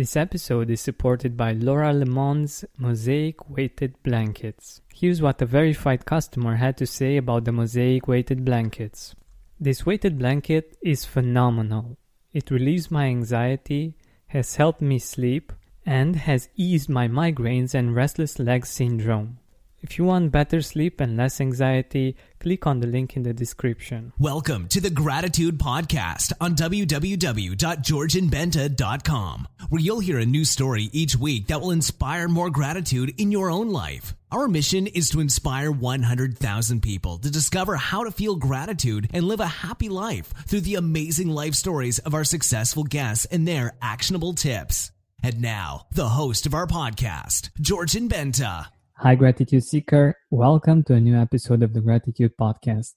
This episode is supported by Laura LeMond's Mosaic Weighted Blankets. Here's what a verified customer had to say about the Mosaic Weighted Blankets. This weighted blanket is phenomenal. It relieves my anxiety, has helped me sleep, and has eased my migraines and restless leg syndrome. If you want better sleep and less anxiety, click on the link in the description. Welcome to the Gratitude Podcast on www.georgianbenta.com, where you'll hear a new story each week that will inspire more gratitude in your own life. Our mission is to inspire 100,000 people to discover how to feel gratitude and live a happy life through the amazing life stories of our successful guests and their actionable tips. And now, the host of our podcast, Georgian Benta. Hi, Gratitude Seeker. Welcome to a new episode of the Gratitude Podcast.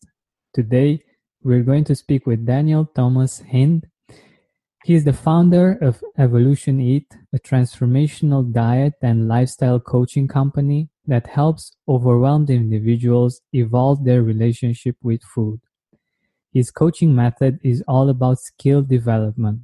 Today, we're going to speak with Daniel Thomas Hind. He is the founder of EvolutionEat, a transformational diet and lifestyle coaching company that helps overwhelmed individuals evolve their relationship with food. His coaching method is all about skill development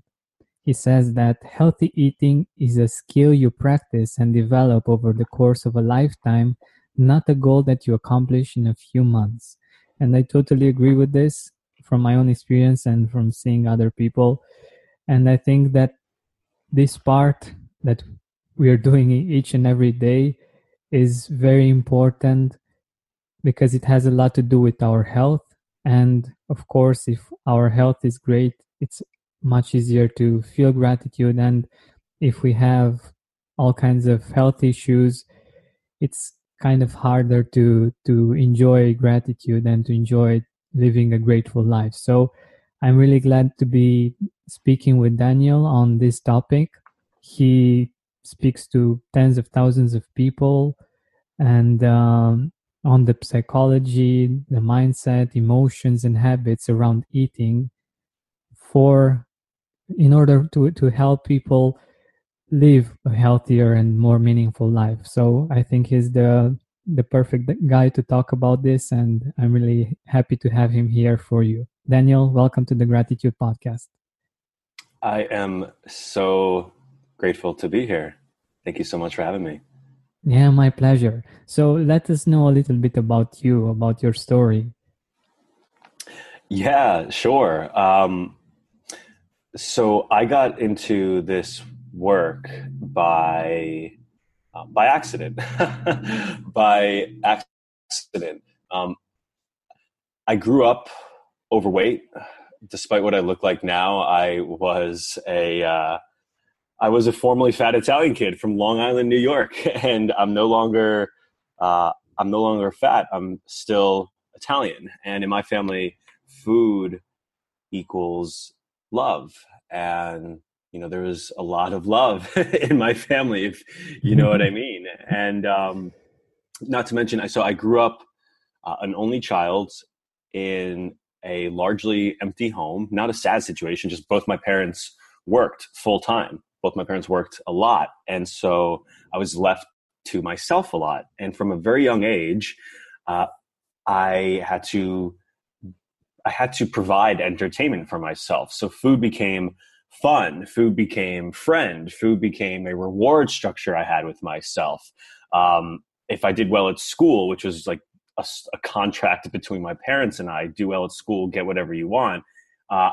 he says that healthy eating is a skill you practice and develop over the course of a lifetime, not a goal that you accomplish in a few months. And I totally agree with this from my own experience and from seeing other people. And I think that this part that we are doing each and every day is very important because it has a lot to do with our health. And of course, if our health is great, it's much easier to feel gratitude. And if we have all kinds of health issues it's kind of harder to to enjoy gratitude and to enjoy living a grateful life. So i'm really glad to be speaking with daniel on this topic. He speaks to tens of thousands of people and um, on the psychology the mindset emotions and habits around eating for in order to to help people live a healthier and more meaningful life. So I think he's the the perfect guy to talk about this, and I'm really happy to have him here for you. Daniel, welcome to the Gratitude Podcast. I am so grateful to be here. Thank you so much for having me. Yeah, my pleasure. So let us know a little bit about you, about your story. Yeah, sure. Um, so I got into this work by uh, by accident. by accident, um, I grew up overweight. Despite what I look like now, I was a uh, I was a formerly fat Italian kid from Long Island, New York, and I'm no longer uh, I'm no longer fat. I'm still Italian, and in my family, food equals love and you know there was a lot of love in my family if you know what i mean and um not to mention I so i grew up uh, an only child in a largely empty home not a sad situation just both my parents worked full time both my parents worked a lot and so i was left to myself a lot and from a very young age uh, i had to I had to provide entertainment for myself. So food became fun, food became friend, food became a reward structure I had with myself. Um, if I did well at school, which was like a, a, contract between my parents and I, do well at school, get whatever you want. Uh,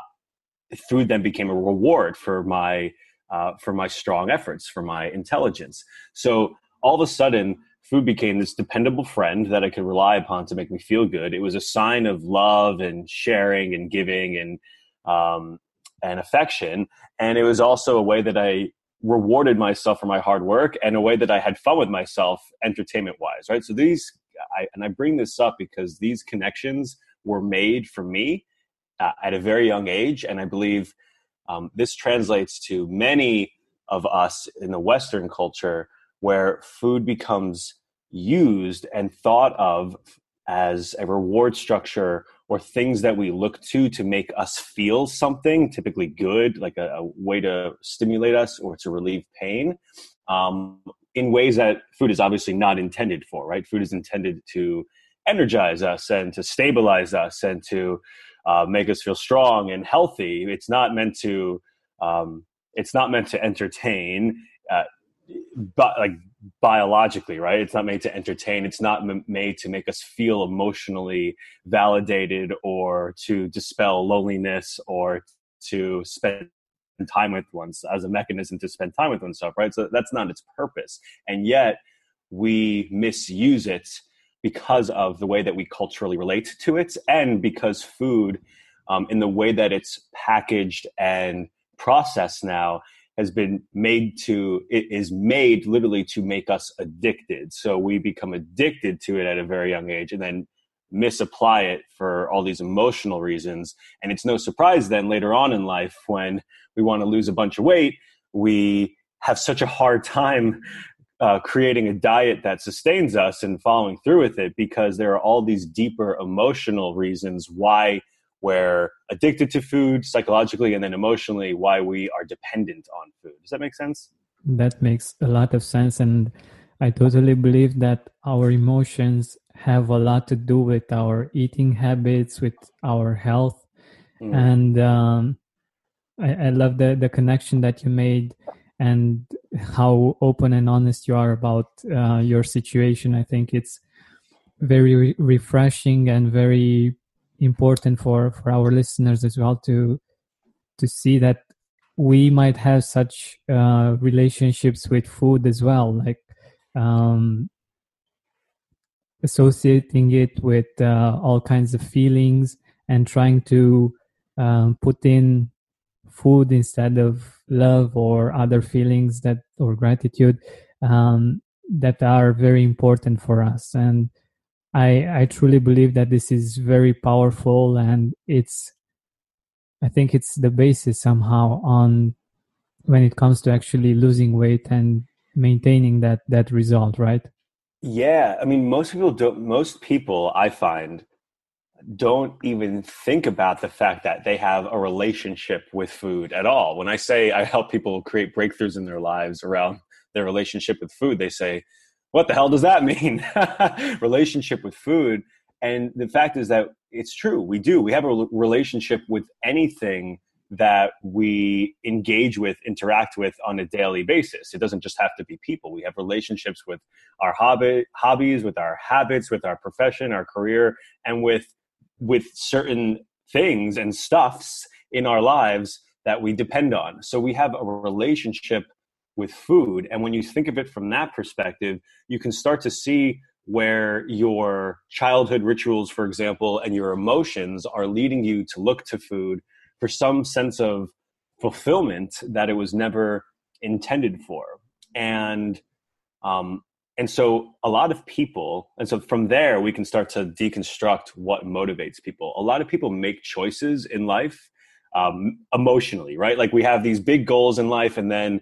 food then became a reward for my uh, for my strong efforts, for my intelligence. So all of a sudden, food became this dependable friend that I could rely upon to make me feel good. It was a sign of love and sharing and giving and um, and affection, and it was also a way that I rewarded myself for my hard work and a way that I had fun with myself, entertainment wise. Right. So these, I, and I bring this up because these connections were made for me uh, at a very young age, and I believe um, this translates to many of us in the Western culture where food becomes used and thought of as a reward structure or things that we look to to make us feel something, typically good, like a, a way to stimulate us or to relieve pain, um, in ways that food is obviously not intended for, right? Food is intended to energize us and to stabilize us and to uh, make us feel strong and healthy. It's not meant to um, it's not meant to entertain uh, but like biologically right? It's not made to entertain. It's not m- made to make us feel emotionally validated or to dispel loneliness or to spend time with ones as a mechanism to spend time with oneself right? So that's not its purpose. And yet we misuse it because of the way that we culturally relate to it and because food um, in the way that it's packaged and processed now has been made to it is made literally to make us addicted. So we become addicted to it at a very young age and then misapply it for all these emotional reasons. And it's no surprise then later on in life when we want to lose a bunch of weight we have such a hard time uh, creating a diet that sustains us and following through with it because there are all these deeper emotional reasons why we're addicted to food psychologically and then emotionally why we are dependent on food does that make sense that makes a lot of sense and i totally believe that our emotions have a lot to do with our eating habits with our health mm. and um, I, I love the, the connection that you made and how open and honest you are about uh, your situation. I think it's very re- refreshing and very important for for our listeners as well to to see that we might have such uh, relationships with food as well, like um, associating it with uh, all kinds of feelings and trying to um, put in food instead of love or other feelings that or gratitude um, that are very important for us. And i i truly believe that this is very powerful and it's i think it's the basis somehow on when it comes to actually losing weight and maintaining that that result right yeah i mean most people don't most people i find don't even think about the fact that they have a relationship with food at all. When I say I help people create breakthroughs in their lives around their relationship with food, they say, What the hell does that mean? relationship with food. And the fact is that it's true. We do. We have a relationship with anything that we engage with, interact with on a daily basis. It doesn't just have to be people. We have relationships with our hobby, hobbies, with our habits, with our profession, our career, and with with certain things and stuffs in our lives that we depend on. So we have a relationship with food. And when you think of it from that perspective, you can start to see where your childhood rituals, for example, and your emotions are leading you to look to food for some sense of fulfillment that it was never intended for. And um, and so a lot of people and so from there we can start to deconstruct what motivates people a lot of people make choices in life um, emotionally right like we have these big goals in life and then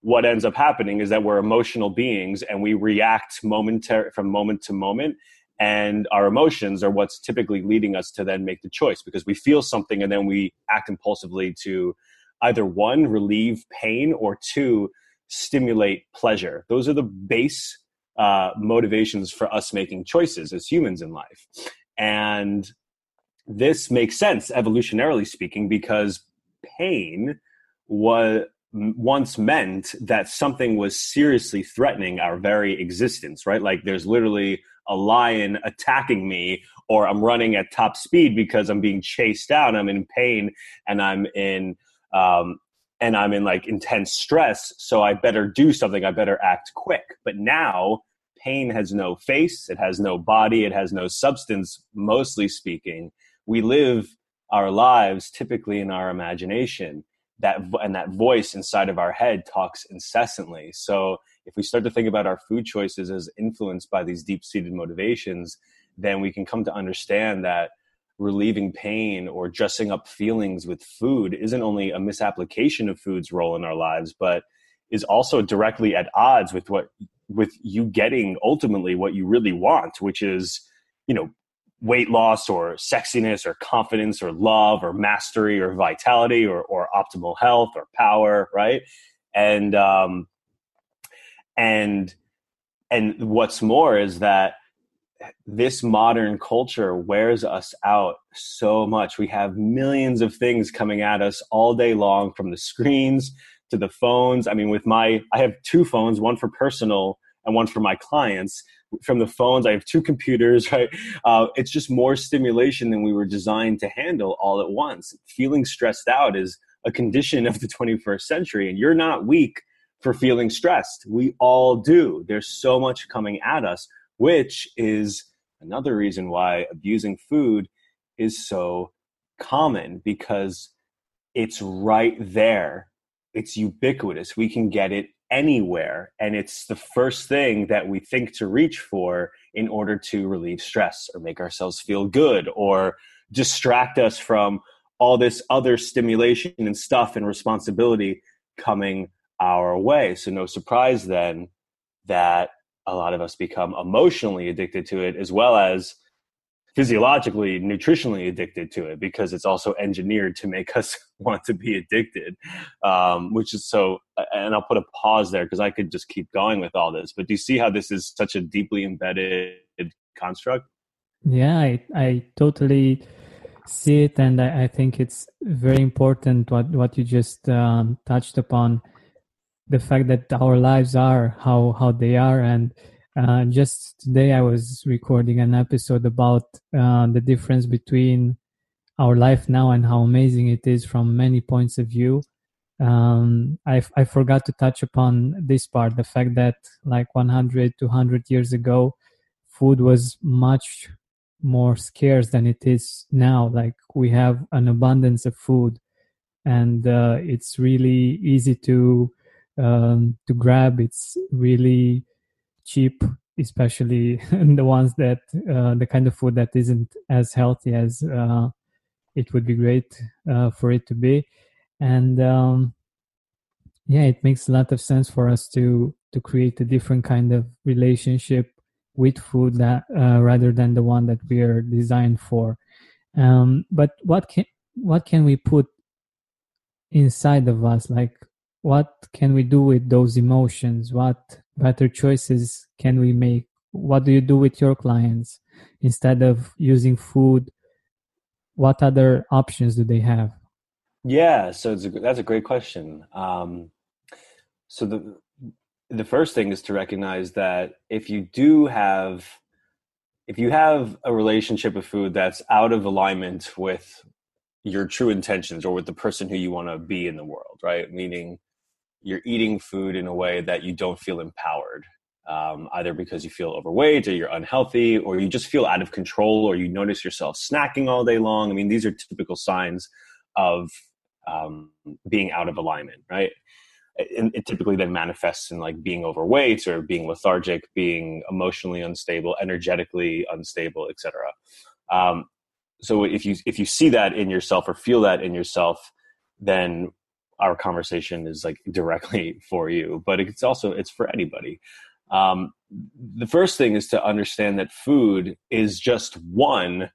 what ends up happening is that we're emotional beings and we react momentary from moment to moment and our emotions are what's typically leading us to then make the choice because we feel something and then we act impulsively to either one relieve pain or two stimulate pleasure those are the base uh, motivations for us making choices as humans in life. And this makes sense, evolutionarily speaking, because pain was once meant that something was seriously threatening our very existence, right? Like there's literally a lion attacking me, or I'm running at top speed because I'm being chased down, I'm in pain, and I'm in um, and I'm in like intense stress, so I better do something, I better act quick. But now pain has no face, it has no body, it has no substance, mostly speaking. We live our lives typically in our imagination. That and that voice inside of our head talks incessantly. So if we start to think about our food choices as influenced by these deep-seated motivations, then we can come to understand that relieving pain or dressing up feelings with food isn't only a misapplication of food's role in our lives, but is also directly at odds with what with you getting ultimately what you really want, which is, you know, weight loss or sexiness or confidence or love or mastery or vitality or, or optimal health or power, right? And um, and and what's more is that this modern culture wears us out so much. We have millions of things coming at us all day long from the screens to the phones. I mean, with my, I have two phones, one for personal and one for my clients. From the phones, I have two computers, right? Uh, it's just more stimulation than we were designed to handle all at once. Feeling stressed out is a condition of the 21st century, and you're not weak for feeling stressed. We all do. There's so much coming at us, which is another reason why abusing food is so common because it's right there. It's ubiquitous. We can get it anywhere. And it's the first thing that we think to reach for in order to relieve stress or make ourselves feel good or distract us from all this other stimulation and stuff and responsibility coming our way. So, no surprise then that a lot of us become emotionally addicted to it as well as physiologically, nutritionally addicted to it because it's also engineered to make us want to be addicted. Um, which is so, and I'll put a pause there because I could just keep going with all this. But do you see how this is such a deeply embedded construct? Yeah, I, I totally see it, and I, I think it's very important what what you just um, touched upon the fact that our lives are how how they are and uh, just today i was recording an episode about uh, the difference between our life now and how amazing it is from many points of view um, I, I forgot to touch upon this part the fact that like 100 200 years ago food was much more scarce than it is now like we have an abundance of food and uh, it's really easy to um, to grab. It's really cheap, especially the ones that uh, the kind of food that isn't as healthy as uh, it would be great uh, for it to be. And um, yeah, it makes a lot of sense for us to to create a different kind of relationship with food that uh, rather than the one that we are designed for. Um, but what can what can we put inside of us? Like what can we do with those emotions what better choices can we make? What do you do with your clients instead of using food? What other options do they have? Yeah so a, that's a great question. Um, so the the first thing is to recognize that if you do have if you have a relationship with food that's out of alignment with your true intentions or with the person who you want to be in the world right? Meaning you're eating food in a way that you don't feel empowered um, either because you feel overweight or you're unhealthy or you just feel out of control or you notice yourself snacking all day long. I mean these are typical signs of um, being out of alignment right? And it typically then manifests in like being overweight or being lethargic being emotionally unstable energetically unstable etc um, so if you if you see that in yourself or feel that in yourself then our conversation is like directly for you but it's also it's for anybody. Um, the first thing is to understand that food is just one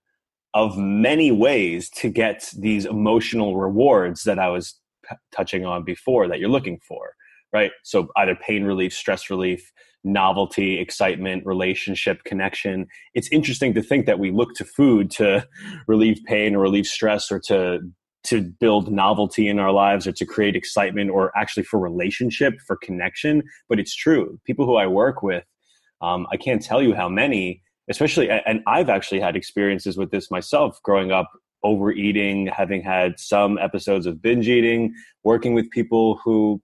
of many ways to get these emotional rewards that i was p- touching on before that you're looking for right? So either pain relief stress relief novelty excitement relationship connection. It's interesting to think that we look to food to relieve pain or relieve stress or to to build novelty in our lives or to create excitement or actually for relationship for connection. But it's true people who i work with um, i can't tell you how many especially and i've actually had experiences with this myself growing up overeating having had some episodes of binge eating working with people who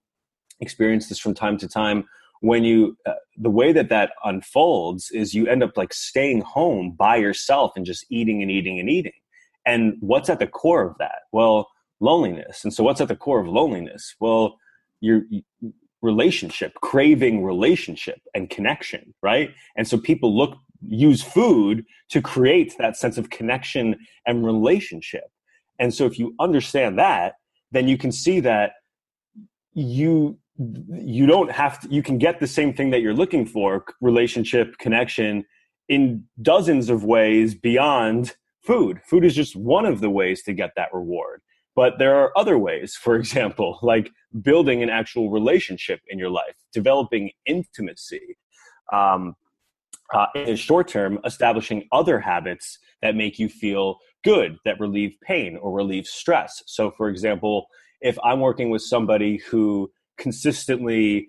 experience this from time to time. When you uh, the way that that unfolds is you end up like staying home by yourself and just eating and eating and eating and what's at the core of that? Well, loneliness. And so, what's at the core of loneliness? Well, your relationship, craving relationship and connection, right? And so, people look, use food to create that sense of connection and relationship. And so, if you understand that, then you can see that you you don't have to you can get the same thing that you're looking for relationship connection in dozens of ways beyond food. Food is just one of the ways to get that reward. But there are other ways, for example, like building an actual relationship in your life, developing intimacy. Um, uh, in the short term, establishing other habits that make you feel good, that relieve pain or relieve stress. So, for example, if I'm working with somebody who consistently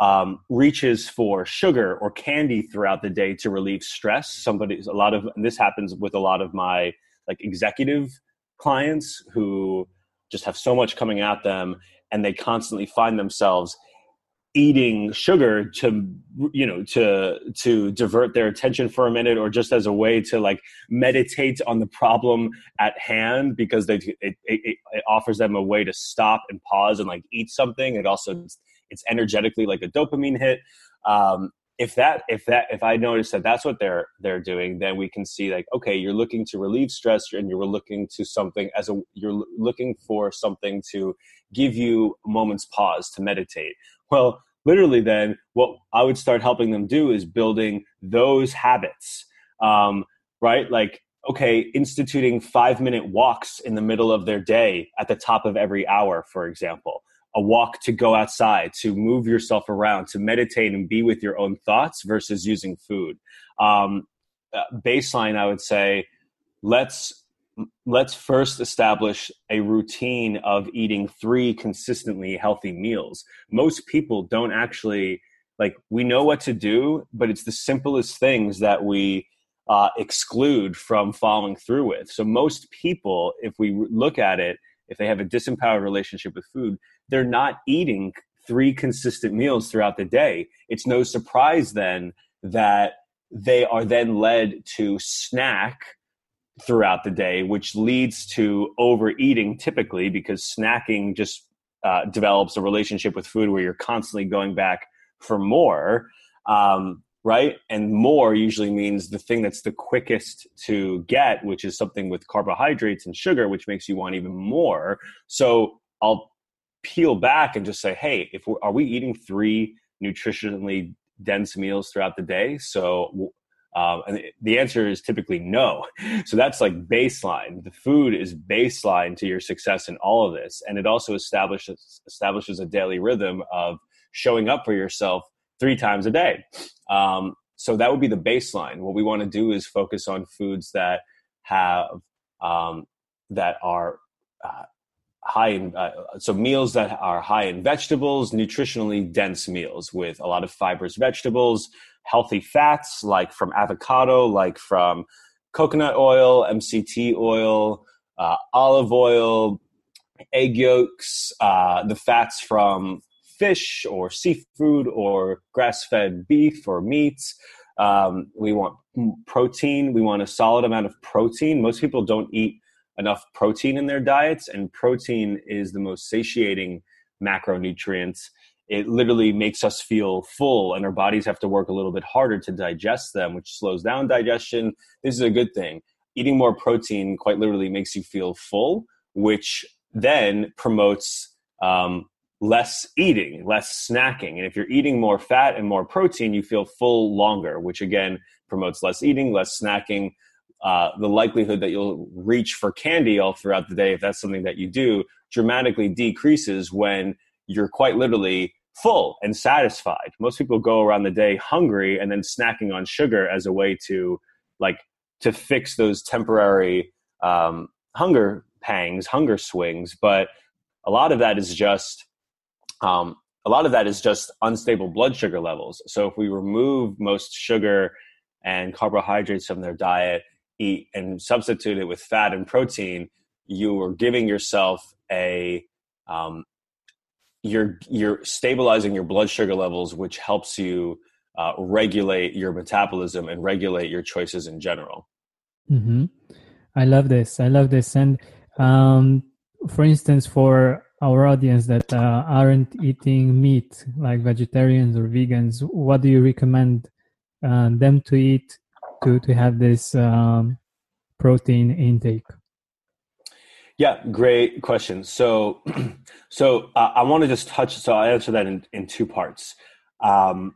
um, reaches for sugar or candy throughout the day to relieve stress. Somebody, a lot of this happens with a lot of my like executive clients who just have so much coming at them, and they constantly find themselves eating sugar to you know to to divert their attention for a minute or just as a way to like meditate on the problem at hand because they it, it, it offers them a way to stop and pause and like eat something it also it's energetically like a dopamine hit. Um, if that if that if I notice that that's what they're they're doing, then we can see like okay, you're looking to relieve stress and you're looking to something as a you're looking for something to give you moment's pause to meditate. Well, literally, then what I would start helping them do is building those habits, um, right? Like okay, instituting five minute walks in the middle of their day at the top of every hour, for example a walk to go outside, to move yourself around, to meditate and be with your own thoughts versus using food. Um, baseline, I would say, let's let's first establish a routine of eating three consistently healthy meals. Most people don't actually like we know what to do, but it's the simplest things that we uh, exclude from following through with. So most people, if we look at it, if they have a disempowered relationship with food, they're not eating three consistent meals throughout the day. It's no surprise then that they are then led to snack throughout the day, which leads to overeating typically because snacking just uh, develops a relationship with food where you're constantly going back for more. Um, right? And more usually means the thing that's the quickest to get, which is something with carbohydrates and sugar, which makes you want even more. So I'll peel back and just say, hey, if are we eating three nutritionally dense meals throughout the day? So um, and the answer is typically no. So that's like baseline. The food is baseline to your success in all of this, and it also establishes establishes a daily rhythm of showing up for yourself three times a day. Um, so that would be the baseline. What we want to do is focus on foods that have um, that are uh, high in uh, so meals that are high in vegetables, nutritionally dense meals with a lot of fibrous vegetables, healthy fats like from avocado, like from coconut oil, MCT oil, uh, olive oil, egg yolks, uh, the fats from fish or seafood or grass fed beef or meats. Um, we want protein. We want a solid amount of protein. Most people don't eat enough protein in their diets, and protein is the most satiating macronutrient. It literally makes us feel full, and our bodies have to work a little bit harder to digest them, which slows down digestion. This is a good thing. Eating more protein quite literally makes you feel full, which then promotes um, less eating, less snacking. And if you're eating more fat and more protein, you feel full longer, which again promotes less eating, less snacking. Uh, the likelihood that you'll reach for candy all throughout the day, if that's something that you do, dramatically decreases when you're quite literally full and satisfied. Most people go around the day hungry and then snacking on sugar as a way to like to fix those temporary um, hunger pangs, hunger swings. But a lot of that is just um, a lot of that is just unstable blood sugar levels. So if we remove most sugar and carbohydrates from their diet, eat and substitute it with fat and protein, you are giving yourself a um, you're you're stabilizing your blood sugar levels, which helps you uh, regulate your metabolism and regulate your choices in general. Mm-hmm. I love this. I love this. And um, for instance, for our audience that uh, aren't eating meat, like vegetarians or vegans, what do you recommend uh, them to eat to to have this um, protein intake? Yeah, great question. So, so uh, I want to just touch. So I answer that in, in two parts. Um,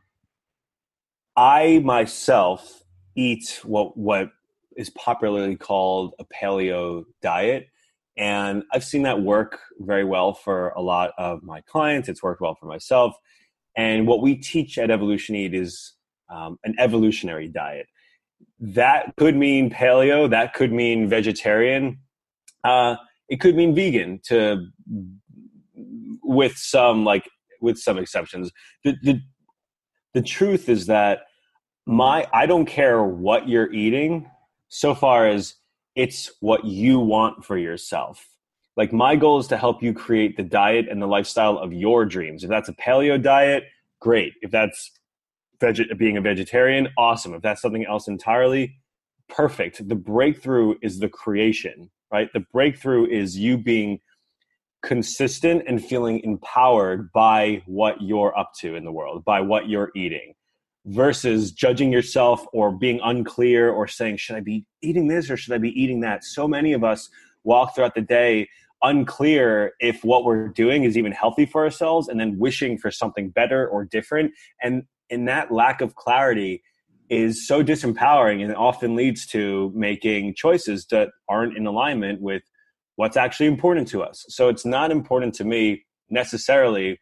I myself eat what what is popularly called a paleo diet, and I've seen that work very well for a lot of my clients. It's worked well for myself. And what we teach at EvolutionEat is um, an evolutionary diet. That could mean paleo. That could mean vegetarian. Uh, it could mean vegan to with some like with some exceptions. The, the the truth is that my I don't care what you're eating so far as it's what you want for yourself. Like my goal is to help you create the diet and the lifestyle of your dreams. If that's a paleo diet, great. If that's being a vegetarian, awesome. If that's something else entirely, perfect. The breakthrough is the creation, right? The breakthrough is you being consistent and feeling empowered by what you're up to in the world, by what you're eating, versus judging yourself or being unclear or saying, should I be eating this or should I be eating that? So many of us walk throughout the day unclear if what we're doing is even healthy for ourselves and then wishing for something better or different. And in that lack of clarity, is so disempowering and it often leads to making choices that aren't in alignment with what's actually important to us. So it's not important to me necessarily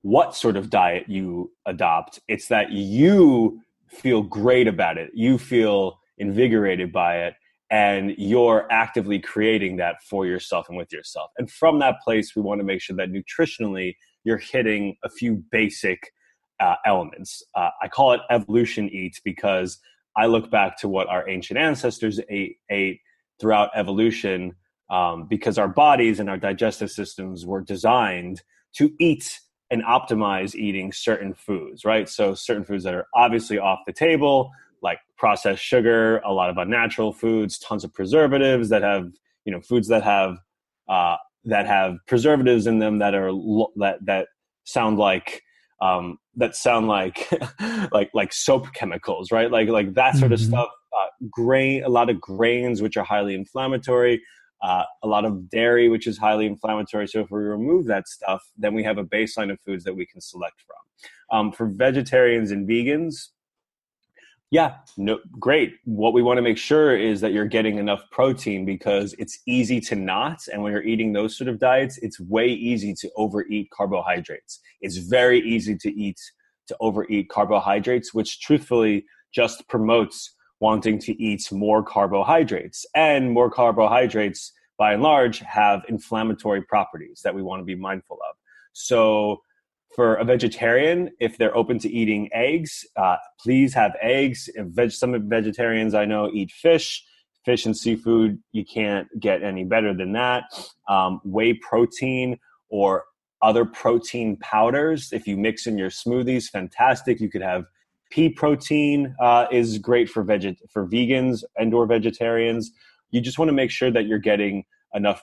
what sort of diet you adopt. It's that you feel great about it. You feel invigorated by it and you're actively creating that for yourself and with yourself. And from that place, we want to make sure that nutritionally you're hitting a few basic uh, elements. Uh, I call it EvolutionEat because I look back to what our ancient ancestors ate, ate throughout evolution um, because our bodies and our digestive systems were designed to eat and optimize eating certain foods, right? So, certain foods that are obviously off the table, like processed sugar, a lot of unnatural foods, tons of preservatives that have, you know, foods that have uh, that have preservatives in them that are that that sound like um, that sound like like like soap chemicals, right? Like like that sort of mm-hmm. stuff. Uh, grain, a lot of grains which are highly inflammatory. Uh, a lot of dairy, which is highly inflammatory. So if we remove that stuff, then we have a baseline of foods that we can select from. Um, for vegetarians and vegans, yeah, no, great. What we want to make sure is that you're getting enough protein because it's easy to not. And when you're eating those sort of diets, it's way easy to overeat carbohydrates. It's very easy to eat to overeat carbohydrates, which truthfully just promotes wanting to eat more carbohydrates. And more carbohydrates, by and large, have inflammatory properties that we want to be mindful of. So for a vegetarian, if they're open to eating eggs, uh, please have eggs. Veg- some vegetarians I know eat fish. Fish and seafood, you can't get any better than that. Um, whey protein or other protein powders, if you mix in your smoothies, fantastic. You could have pea protein uh, is great for veget for vegans and or vegetarians. You just want to make sure that you're getting enough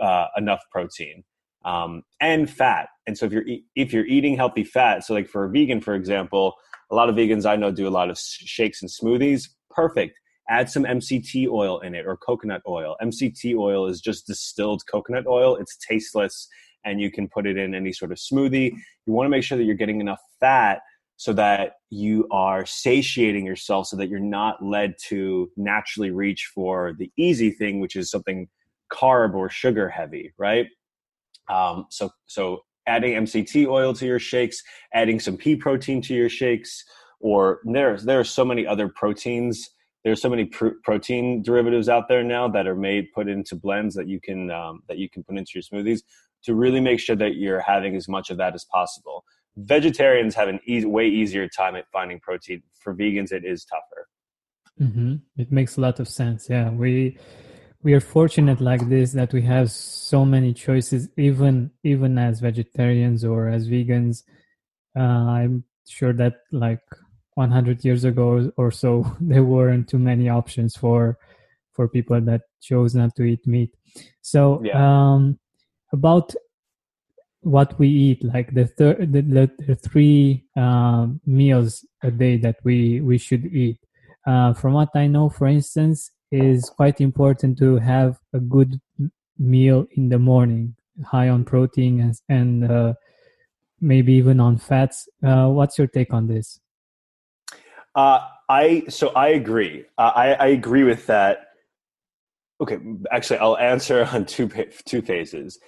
uh, enough protein um, and fat. And so if you're if you're eating healthy fat, so like for a vegan, for example, a lot of vegans I know do a lot of shakes and smoothies. Perfect. Add some MCT oil in it or coconut oil. MCT oil is just distilled coconut oil. It's tasteless and you can put it in any sort of smoothie. You want to make sure that you're getting enough fat so that you are satiating yourself so that you're not led to naturally reach for the easy thing, which is something carb or sugar heavy, right? Um, so so adding MCT oil to your shakes, adding some pea protein to your shakes, or there's there are so many other proteins. There's so many pr- protein derivatives out there now that are made put into blends that you can um, that you can put into your smoothies to really make sure that you're having as much of that as possible. Vegetarians have an easy, way easier time at finding protein. For vegans, it is tougher. Mm-hmm. It makes a lot of sense. Yeah, we we are fortunate like this that we have so many choices even even as vegetarians or as vegans. Uh, i'm sure that like 100 years ago or so there weren't too many options for for people that chose not to eat meat. So yeah. um about what we eat like the thir- the, the, the three um, meals a day that we we should eat. Uh, from what i know for instance is quite important to have a good meal in the morning, high on protein and, and uh, maybe even on fats. Uh, what's your take on this? Uh, I so I agree. Uh, I, I agree with that. Okay, actually, I'll answer on two two phases.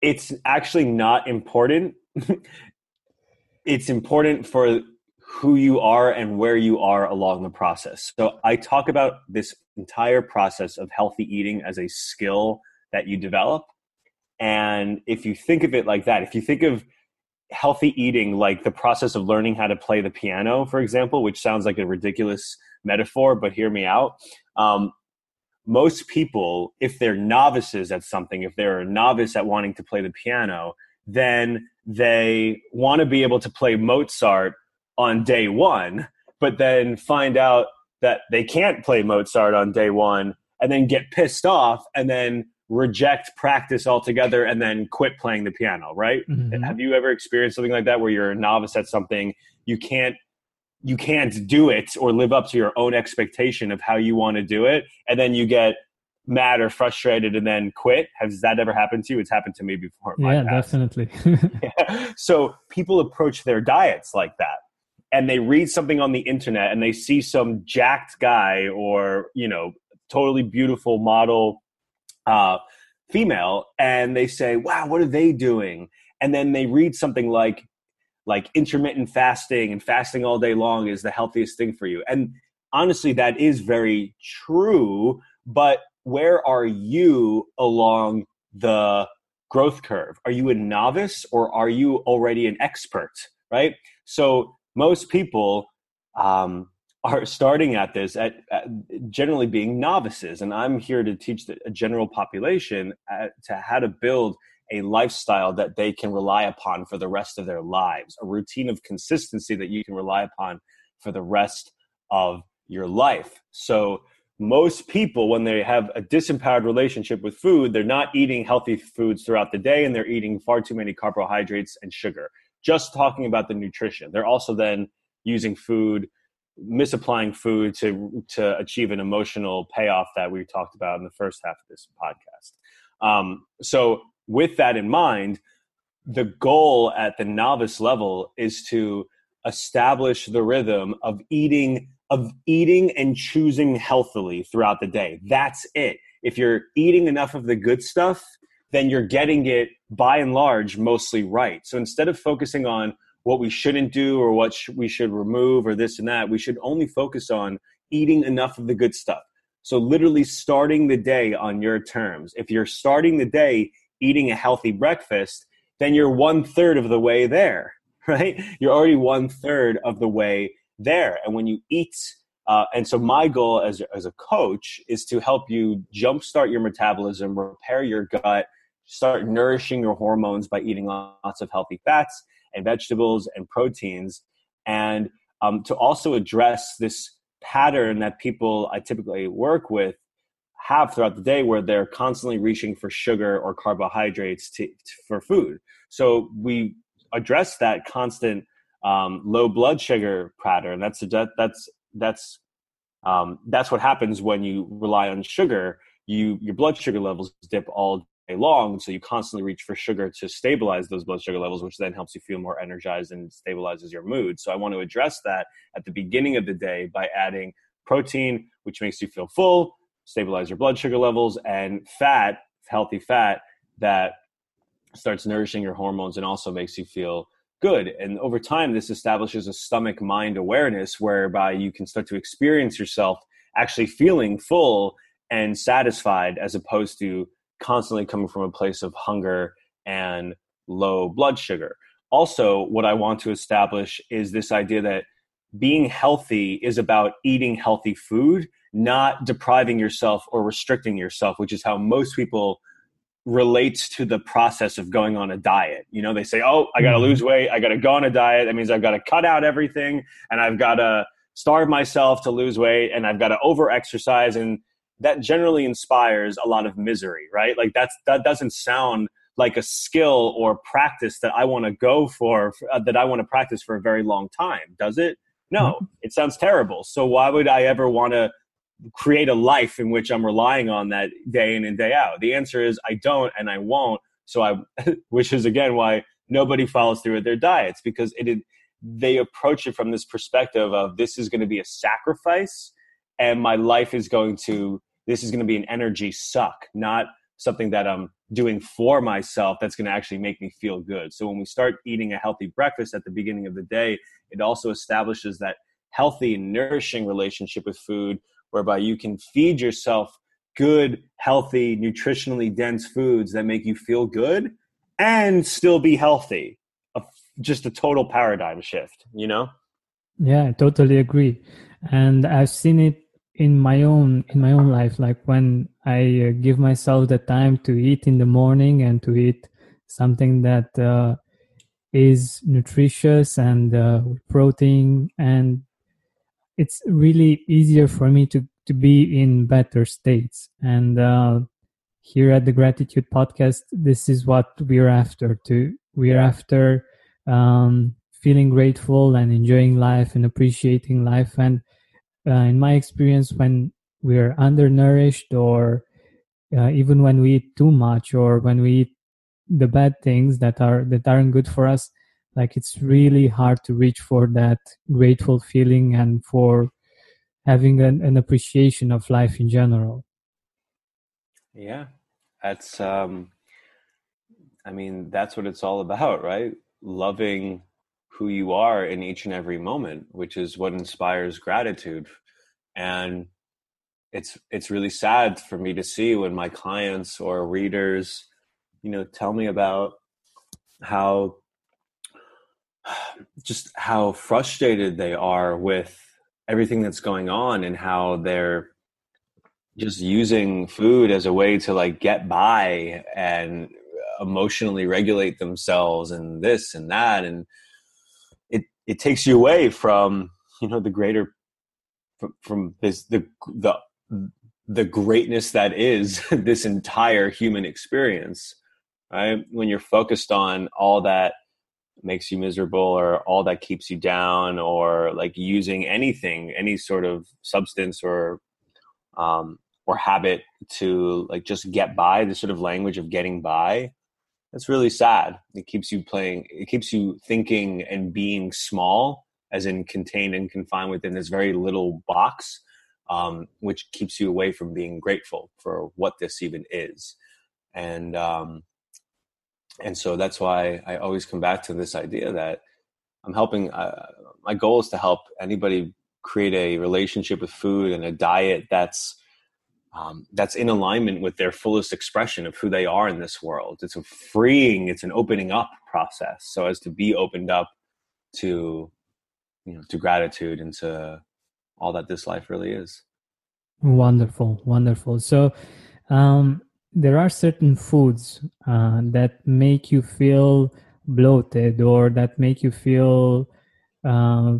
It's actually not important. it's important for who you are and where you are along the process. So I talk about this entire process of healthy eating as a skill that you develop. And if you think of it like that, if you think of healthy eating like the process of learning how to play the piano, for example, which sounds like a ridiculous metaphor, but hear me out. Um, most people, if they're novices at something, if they're a novice at wanting to play the piano, then they want to be able to play Mozart on day one, but then find out that they can't play Mozart on day one and then get pissed off and then reject practice altogether and then quit playing the piano right? Mm-hmm. have you ever experienced something like that where you're a novice at something you can't you can't do it or live up to your own expectation of how you want to do it and then you get mad or frustrated and then quit? Has that ever happened to you? It's happened to me before yeah definitely. Yeah. so people approach their diets like that and they read something on the internet and they see some jacked guy or you know totally beautiful model uh, female and they say wow what are they doing? And then they read something like like intermittent fasting and fasting all day long is the healthiest thing for you. And honestly that is very true but where are you along the growth curve? Are you a novice or are you already an expert right? So most people um, are starting at this at, at, generally being novices and i'm here to teach the, a general population at, uh, to how to build a lifestyle that they can rely upon for the rest of their lives a routine of consistency that you can rely upon for the rest of your life. So most people when they have a disempowered relationship with food they're not eating healthy foods throughout the day and they're eating far too many carbohydrates and sugar just talking about the nutrition they're also then using food misapplying food to to achieve an emotional payoff that we talked about in the first half of this podcast. Um, so, with that in mind, the goal at the novice level is to establish the rhythm of eating of eating and choosing healthily throughout the day. That's it. If you're eating enough of the good stuff, then you're getting it by and large mostly right. So instead of focusing on what we shouldn't do or what sh- we should remove or this and that. We should only focus on eating enough of the good stuff. So, literally starting the day on your terms. If you're starting the day eating a healthy breakfast, then you're one third of the way there, right? You're already one third of the way there. And when you eat, uh, and so my goal as, as a coach is to help you jumpstart your metabolism, repair your gut, start nourishing your hormones by eating lots of healthy fats and vegetables and proteins, and um, to also address this pattern that people I typically work with have throughout the day where they're constantly reaching for sugar or carbohydrates to, to, for food. So we address that constant um, low blood sugar pattern. That's that, that's that's um, that's what happens when you rely on sugar. You your blood sugar levels dip all long. So you constantly reach for sugar to stabilize those blood sugar levels, which then helps you feel more energized and stabilizes your mood. So I want to address that at the beginning of the day by adding protein, which makes you feel full, stabilize your blood sugar levels, and fat, healthy fat that starts nourishing your hormones and also makes you feel good. And over time, this establishes a stomach mind awareness whereby you can start to experience yourself actually feeling full and satisfied as opposed to constantly coming from a place of hunger and low blood sugar. Also, what I want to establish is this idea that being healthy is about eating healthy food, not depriving yourself or restricting yourself, which is how most people relates to the process of going on a diet. You know, they say, "Oh, I got to mm-hmm. lose weight. I got to go on a diet. That means I've got to cut out everything and I've got to starve myself to lose weight and I've got to over exercise and that generally inspires a lot of misery, right? Like that's that doesn't sound like a skill or practice that I want to go for, uh, that I want to practice for a very long time, does it? No, mm-hmm. it sounds terrible. So why would I ever want to create a life in which I'm relying on that day in and day out? The answer is I don't and I won't. So I, which is again why nobody follows through with their diets because it, they approach it from this perspective of this is going to be a sacrifice and my life is going to this is going to be an energy suck not something that i'm doing for myself that's going to actually make me feel good. So when we start eating a healthy breakfast at the beginning of the day it also establishes that healthy nourishing relationship with food whereby you can feed yourself good healthy nutritionally dense foods that make you feel good and still be healthy. Just a total paradigm shift you know? Yeah i totally agree. And i've seen it in my own in my own life like when i uh, give myself the time to eat in the morning and to eat something that uh, is nutritious and uh, protein and it's really easier for me to to be in better states and uh, here at the gratitude podcast this is what we're after to we're after um, feeling grateful and enjoying life and appreciating life. And in my experience, when we're undernourished or uh, even when we eat too much or when we eat the bad things that are that aren't good for us like it's really hard to reach for that grateful feeling and for having an, an appreciation of life in general. Yeah. That's um i mean that's what it's all about right? Loving who you are in each and every moment, which is what inspires gratitude. And it's it's really sad for me to see when my clients or readers, you know, tell me about how just how frustrated they are with everything that's going on and how they're just using food as a way to like get by and emotionally regulate themselves and this and that and it takes you away from you know the greater from, from this the the the greatness that is this entire human experience right? When you're focused on all that makes you miserable or all that keeps you down or like using anything any sort of substance or um or habit to like just get by the sort of language of getting by that's really sad. It keeps you playing, it keeps you thinking and being small, as in contained and confined within this very little box, um, which keeps you away from being grateful for what this even is. And, um, and so that's why I always come back to this idea that I'm helping, uh, my goal is to help anybody create a relationship with food and a diet that's um, that's in alignment with their fullest expression of who they are in this world. It's a freeing, it's an opening up process, so as to be opened up to, you know, to gratitude and to all that this life really is. Wonderful, wonderful. So, um, there are certain foods uh, that make you feel bloated or that make you feel uh,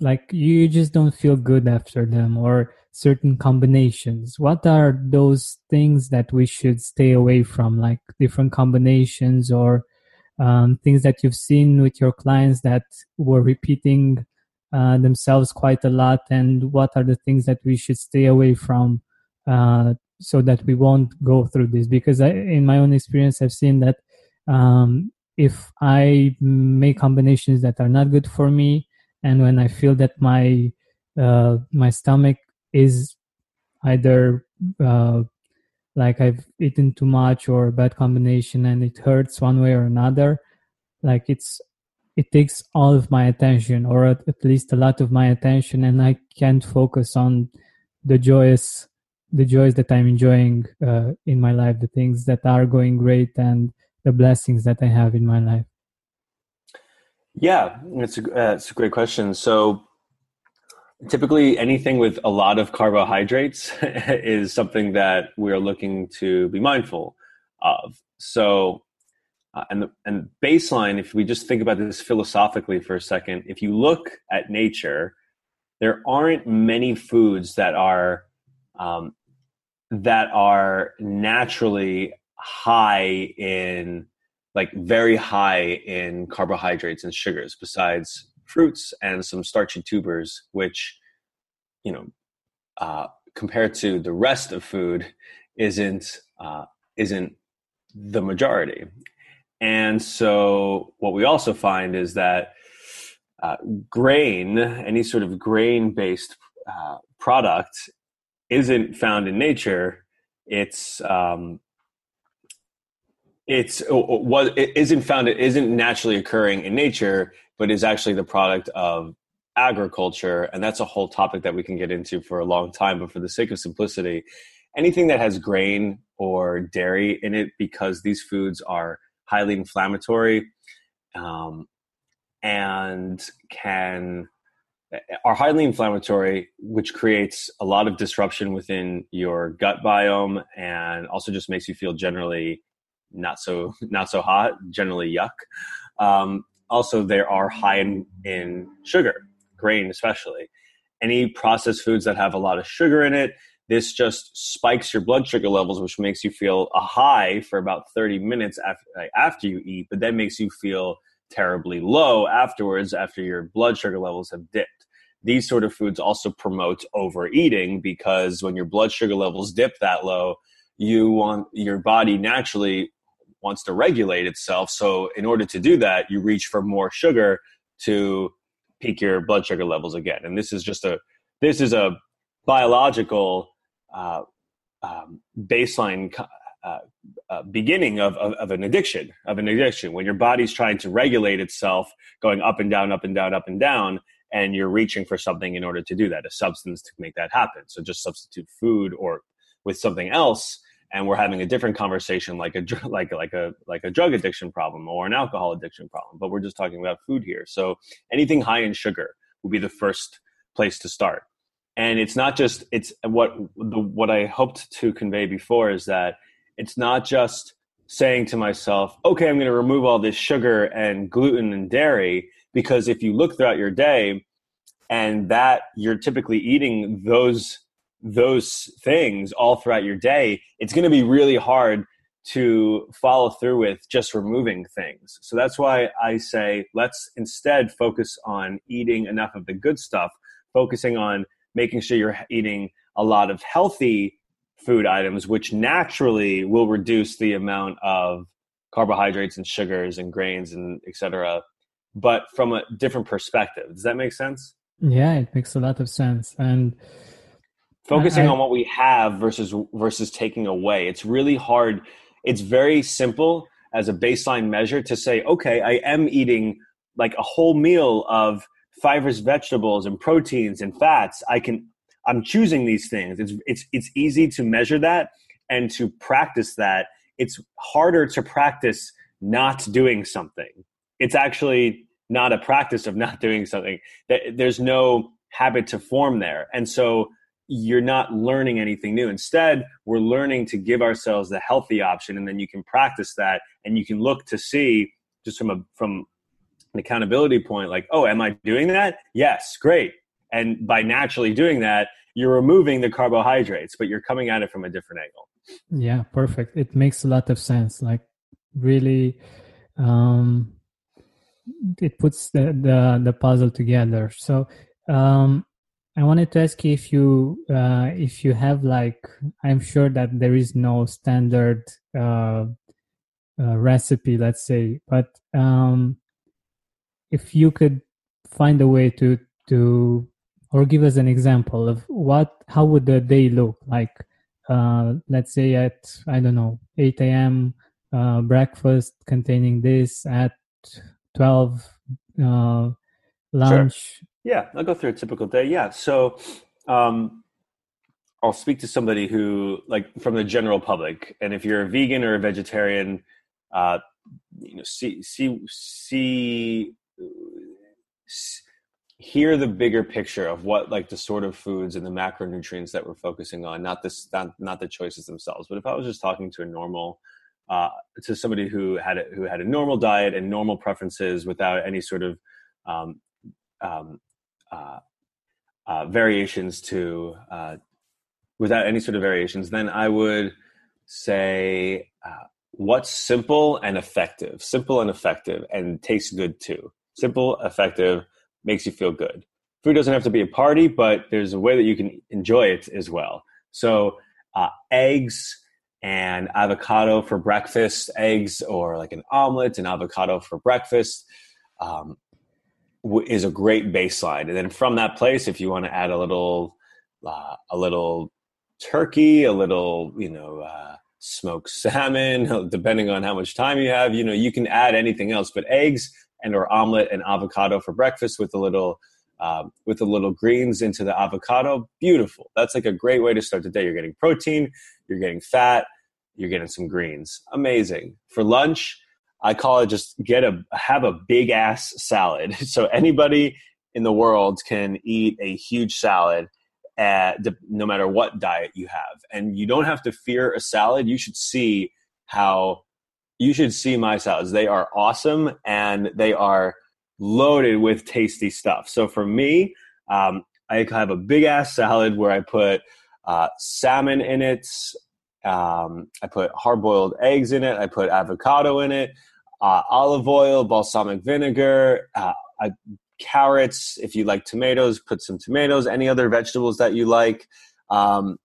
like you just don't feel good after them or certain combinations. What are those things that we should stay away from? Like different combinations or um, things that you've seen with your clients that were repeating uh, themselves quite a lot and what are the things that we should stay away from uh, so that we won't go through this? Because I, in my own experience i've seen that um, if i make combinations that are not good for me and when i feel that my uh, my stomach is either uh, like I've eaten too much or a bad combination and it hurts one way or another, like it's it takes all of my attention or at, at least a lot of my attention and I can't focus on the joyous the joys that I'm enjoying uh, in my life, the things that are going great and the blessings that I have in my life. Yeah, it's a, uh, it's a great question. So Typically, anything with a lot of carbohydrates is something that we're looking to be mindful of. So, uh, and the, and baseline, if we just think about this philosophically for a second, if you look at nature, there aren't many foods that are um, that are naturally high in like very high in carbohydrates and sugars besides fruits and some starchy tubers, which you know uh, compared to the rest of food isn't uh, isn't the majority. And so what we also find is that uh, grain, any sort of grain based uh, product, isn't found in nature. It's um, it's what it isn't found. It isn't naturally occurring in nature, but is actually the product of agriculture, and that's a whole topic that we can get into for a long time. But for the sake of simplicity, anything that has grain or dairy in it, because these foods are highly inflammatory um, and can are highly inflammatory, which creates a lot of disruption within your gut biome, and also just makes you feel generally not so not so hot, generally yuck. Um, also, they are high in, in sugar, grain especially. Any processed foods that have a lot of sugar in it, this just spikes your blood sugar levels, which makes you feel a high for about 30 minutes after, after you eat, but then makes you feel terribly low afterwards after your blood sugar levels have dipped. These sort of foods also promote overeating because when your blood sugar levels dip that low, you want your body naturally wants to regulate itself. So in order to do that, you reach for more sugar to peak your blood sugar levels again. And this is just a this is a biological uh, um, baseline uh, uh, beginning of, of, of, an addiction of an addiction when your body's trying to regulate itself going up and down up and down up and down and you're reaching for something in order to do that a substance to make that happen so just substitute food or with something else and we're having a different conversation like a like like a like a drug addiction problem or an alcohol addiction problem but we're just talking about food here. So anything high in sugar would be the first place to start. And it's not just it's what the what i hoped to convey before is that it's not just saying to myself okay i'm going to remove all this sugar and gluten and dairy because if you look throughout your day and that you're typically eating those those things all throughout your day it's going to be really hard to follow through with just removing things so that's why i say let's instead focus on eating enough of the good stuff focusing on making sure you're eating a lot of healthy food items, which naturally will reduce the amount of carbohydrates and sugars and grains and etc. But from a different perspective. Does that make sense? Yeah, it makes a lot of sense. And focusing on what we have versus versus taking away. It's really hard. It's very simple as a baseline measure to say, okay, I am eating like a whole meal of fibrous vegetables and proteins and fats. I can i'm choosing these things. It's it's it's easy to measure that and to practice that. It's harder to practice not doing something. It's actually not a practice of not doing something. There's no habit to form there. And so you're not learning anything new. Instead we're learning to give ourselves the healthy option and then you can practice that and you can look to see just from a from an accountability point like oh am i doing that? Yes great. And by naturally doing that you're removing the carbohydrates but you're coming at it from a different angle. Yeah perfect. It makes a lot of sense like really um it puts the the, the puzzle together. So um i wanted to ask you if you uh if you have like i'm sure that there is no standard uh, uh recipe let's say but um if you could find a way to to or give us an example of what how would the day look like uh, let's say at i don't know 8 a.m uh, breakfast containing this at 12 uh, lunch sure. Yeah i'll go through a typical day. Yeah so um, i'll speak to somebody who like from the general public and if you're a vegan or a vegetarian uh, you know see see see hear the bigger picture of what like the sort of foods and the macronutrients that we're focusing on not this not, not the choices themselves. But if i was just talking to a normal uh, to somebody who had a, who had a normal diet and normal preferences without any sort of um, um, uh, uh, variations to uh, without any sort of variations then i would say uh, what's simple and effective simple and effective and tastes good too simple, effective, makes you feel good. food doesn't have to be a party, but there's a way that you can enjoy it as well. So, uh, eggs and avocado for breakfast, eggs or like an omelet and avocado for breakfast um, is a great baseline. And then from that place, if you want to add a little, uh, a little turkey, a little, you know, uh, smoked salmon, depending on how much time you have, you know, you can add anything else, but eggs and or omelet and avocado for breakfast with a little um, with the little greens into the avocado. Beautiful. That's like a great way to start the day. You're getting protein, you're getting fat, you're getting some greens. Amazing. For lunch, I call it just get a have a big ass salad. So anybody in the world can eat a huge salad at, no matter what diet you have. And you don't have to fear a salad. You should see how you should see my salads. They are awesome and they are loaded with tasty stuff. So for me, um, I have a big ass salad where I put uh, salmon in it. Um, I put hard boiled eggs in it. I put avocado in it, uh, olive oil, balsamic vinegar, uh, I, carrots. If you like tomatoes, put some tomatoes. Any other vegetables that you like. Um,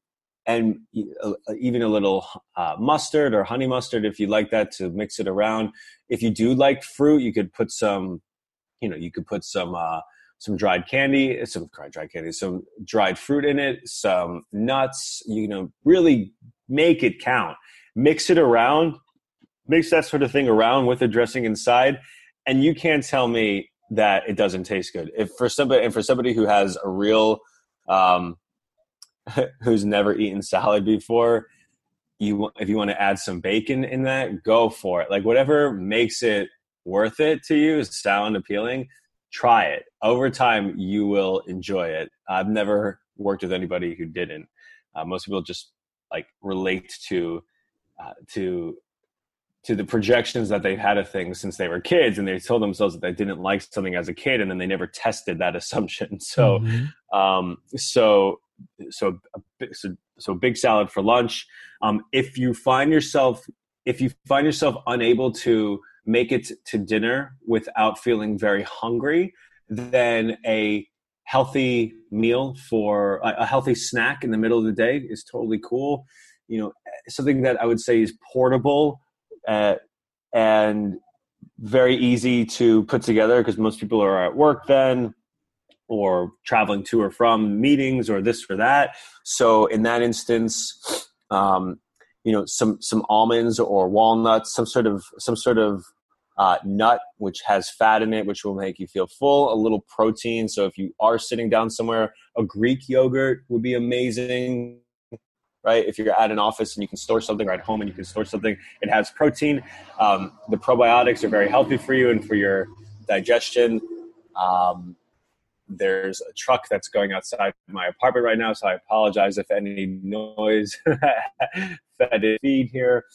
and uh, even a little uh, mustard or honey mustard if you like that to mix it around. If you do like fruit, you could put some you know you could put some uh, some dried candy, some dried candy, some dried fruit in it, some nuts. You know, really make it count. Mix it around, mix that sort of thing around with the dressing inside, and you can't tell me that it doesn't taste good. If for somebody and for somebody who has a real um, who's never eaten salad before, you if you want to add some bacon in that, go for it. Like whatever makes it worth it to you, sound appealing, try it. Over time, you will enjoy it. I've never worked with anybody who didn't. Uh, most people just like relate to uh, to to the projections that they've had of things since they were kids and they told themselves that they didn't like something as a kid and then they never tested that assumption so mm-hmm. um, so so so so big salad for lunch um, if you find yourself if you find yourself unable to make it to dinner without feeling very hungry, then a healthy meal for a healthy snack in the middle of the day is totally cool. You know, something that I would say is portable uh, and very easy to put together because most people are at work then or traveling to or from meetings or this or that. So in that instance, um, you know, some some almonds or walnuts, some sort of some sort of uh, nut, which has fat in it, which will make you feel full, a little protein. So if you are sitting down somewhere, a Greek yogurt would be amazing, right? If you're at an office and you can store something, or at home and you can store something, it has protein. Um, the probiotics are very healthy for you and for your digestion. Um, there's a truck that's going outside my apartment right now, so I apologize if any noise fed feed here.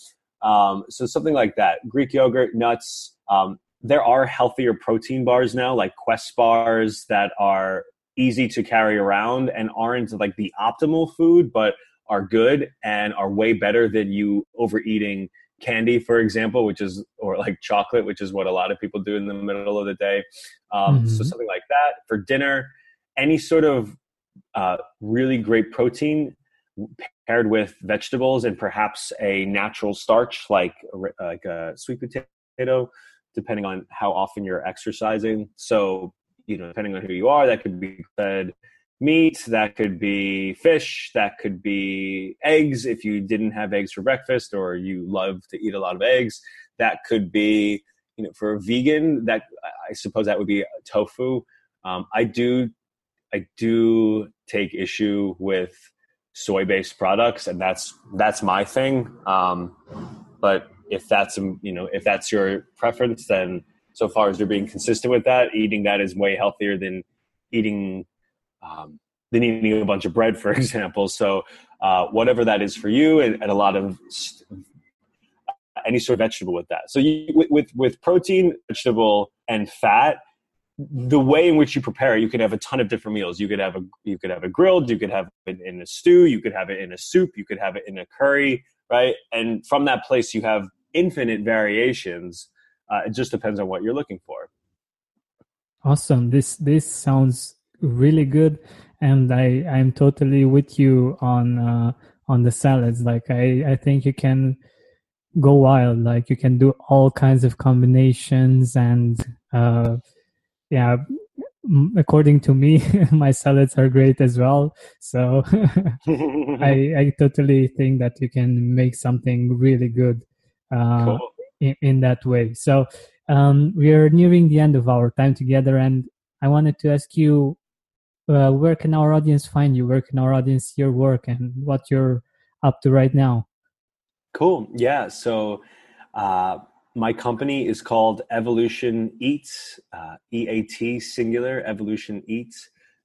Um, so something like that. Greek yogurt, nuts. Um, there are healthier protein bars now, like Quest bars that are easy to carry around and aren't like the optimal food, but are good and are way better than you overeating candy, for example, which is or like chocolate, which is what a lot of people do in the middle of the day. Um, mm-hmm. So something like that for dinner. Any sort of uh, really great protein paired with vegetables and perhaps a natural starch like like a sweet potato depending on how often you're exercising so you know depending on who you are that could be fed meat that could be fish that could be eggs if you didn't have eggs for breakfast or you love to eat a lot of eggs. That could be you know for a vegan that i suppose that would be tofu. Um, i do i do take issue with soy based products and that's that's my thing. Um, but if that's you know if that's your preference then so far as you're being consistent with that eating that is way healthier than eating um, than eating a bunch of bread for example so uh, whatever that is for you and, and a lot of st- any sort of vegetable with that so you, with, with protein vegetable and fat the way in which you prepare you could have a ton of different meals. You could have a you could have a grilled, you could have it in a stew, you could have it in a soup, you could have it in a curry, right? And from that place, you have infinite variations. Uh, it just depends on what you're looking for. Awesome. This this sounds really good, and I I'm totally with you on uh, on the salads. Like I I think you can go wild. Like you can do all kinds of combinations and uh, yeah. According to me, my salads are great as well. So I I totally think that you can make something really good uh, cool. in, in that way. So um, we are nearing the end of our time together, and I wanted to ask you, uh, where can our audience find you? Where can our audience see your work and what you're up to right now? Cool. Yeah. So uh, my company is called EvolutionEat, uh, E A T singular, EvolutionEat.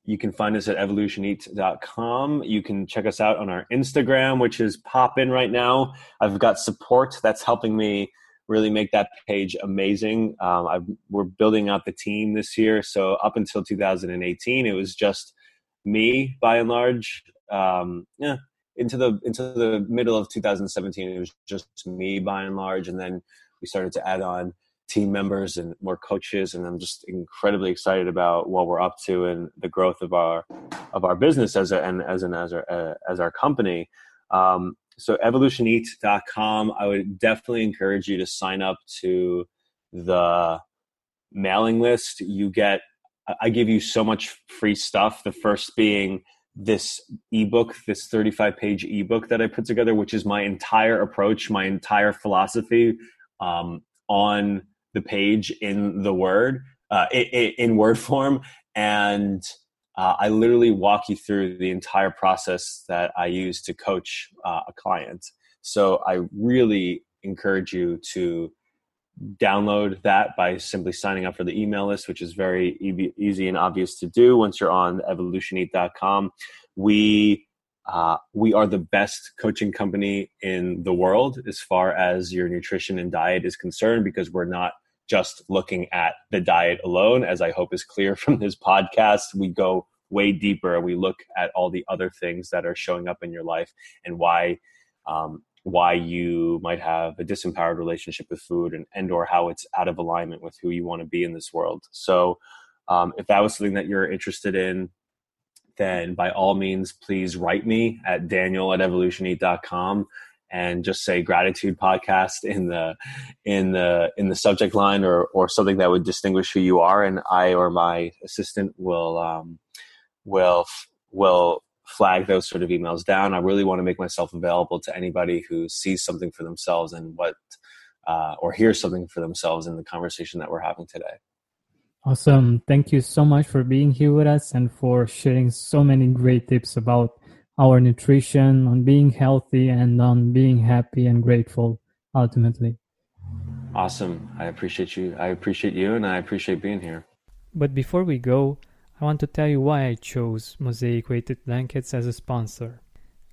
You can find us at evolutioneat.com. You can check us out on our Instagram, which is popping right now. I've got support that's helping me really make that page amazing. Um, we're building out the team this year. So up until 2018, it was just me by and large. Um, yeah, into the into the middle of 2017 it was just me by and large and then we started to add on team members and more coaches and i'm just incredibly excited about what we're up to and the growth of our of our business as a, and as an as our uh, as our company um, so evolutioneat.com i would definitely encourage you to sign up to the mailing list you get i give you so much free stuff the first being this ebook, this 35 page ebook that I put together, which is my entire approach, my entire philosophy um, on the page in the word, uh, in, in, word form. And uh, I literally walk you through the entire process that I use to coach uh, a client. So I really encourage you to download that by simply signing up for the email list, which is very e- easy and obvious to do once you're on evolutioneat.com. We uh, we are the best coaching company in the world as far as your nutrition and diet is concerned because we're not just looking at the diet alone, as I hope is clear from this podcast. We go way deeper we look at all the other things that are showing up in your life and why um, why you might have a disempowered relationship with food and, and or how it's out of alignment with who you want to be in this world so um, if that was something that you're interested in then by all means please write me at daniel at evolutioneat.com and just say gratitude podcast in the in the in the subject line or or something that would distinguish who you are and i or my assistant will um, will will flag those sort of emails down. I really want to make myself available to anybody who sees something for themselves and what, uh, or hears something for themselves in the conversation that we're having today. Awesome. Thank you so much for being here with us and for sharing so many great tips about our nutrition, on being healthy, and on being happy and grateful ultimately. Awesome. I appreciate you. I appreciate you and I appreciate being here. But before we go, I want to tell you why I chose Mosaic Weighted Blankets as a sponsor.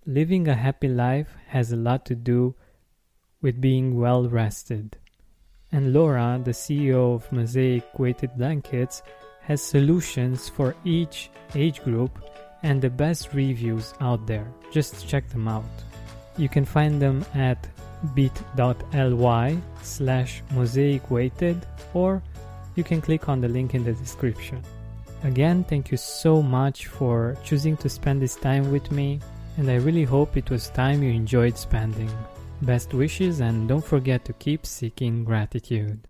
Living a happy life has a lot to do with being well rested. And Laura, the CEO of Mosaic Weighted Blankets, has solutions for each age group and the best reviews out there. Just check them out. You can find them at bit.ly slash mosaic weighted or you can click on the link in the description. Again, thank you so much for choosing to spend this time with me, and I really hope it was time you enjoyed spending. Best wishes, and don't forget to keep seeking gratitude.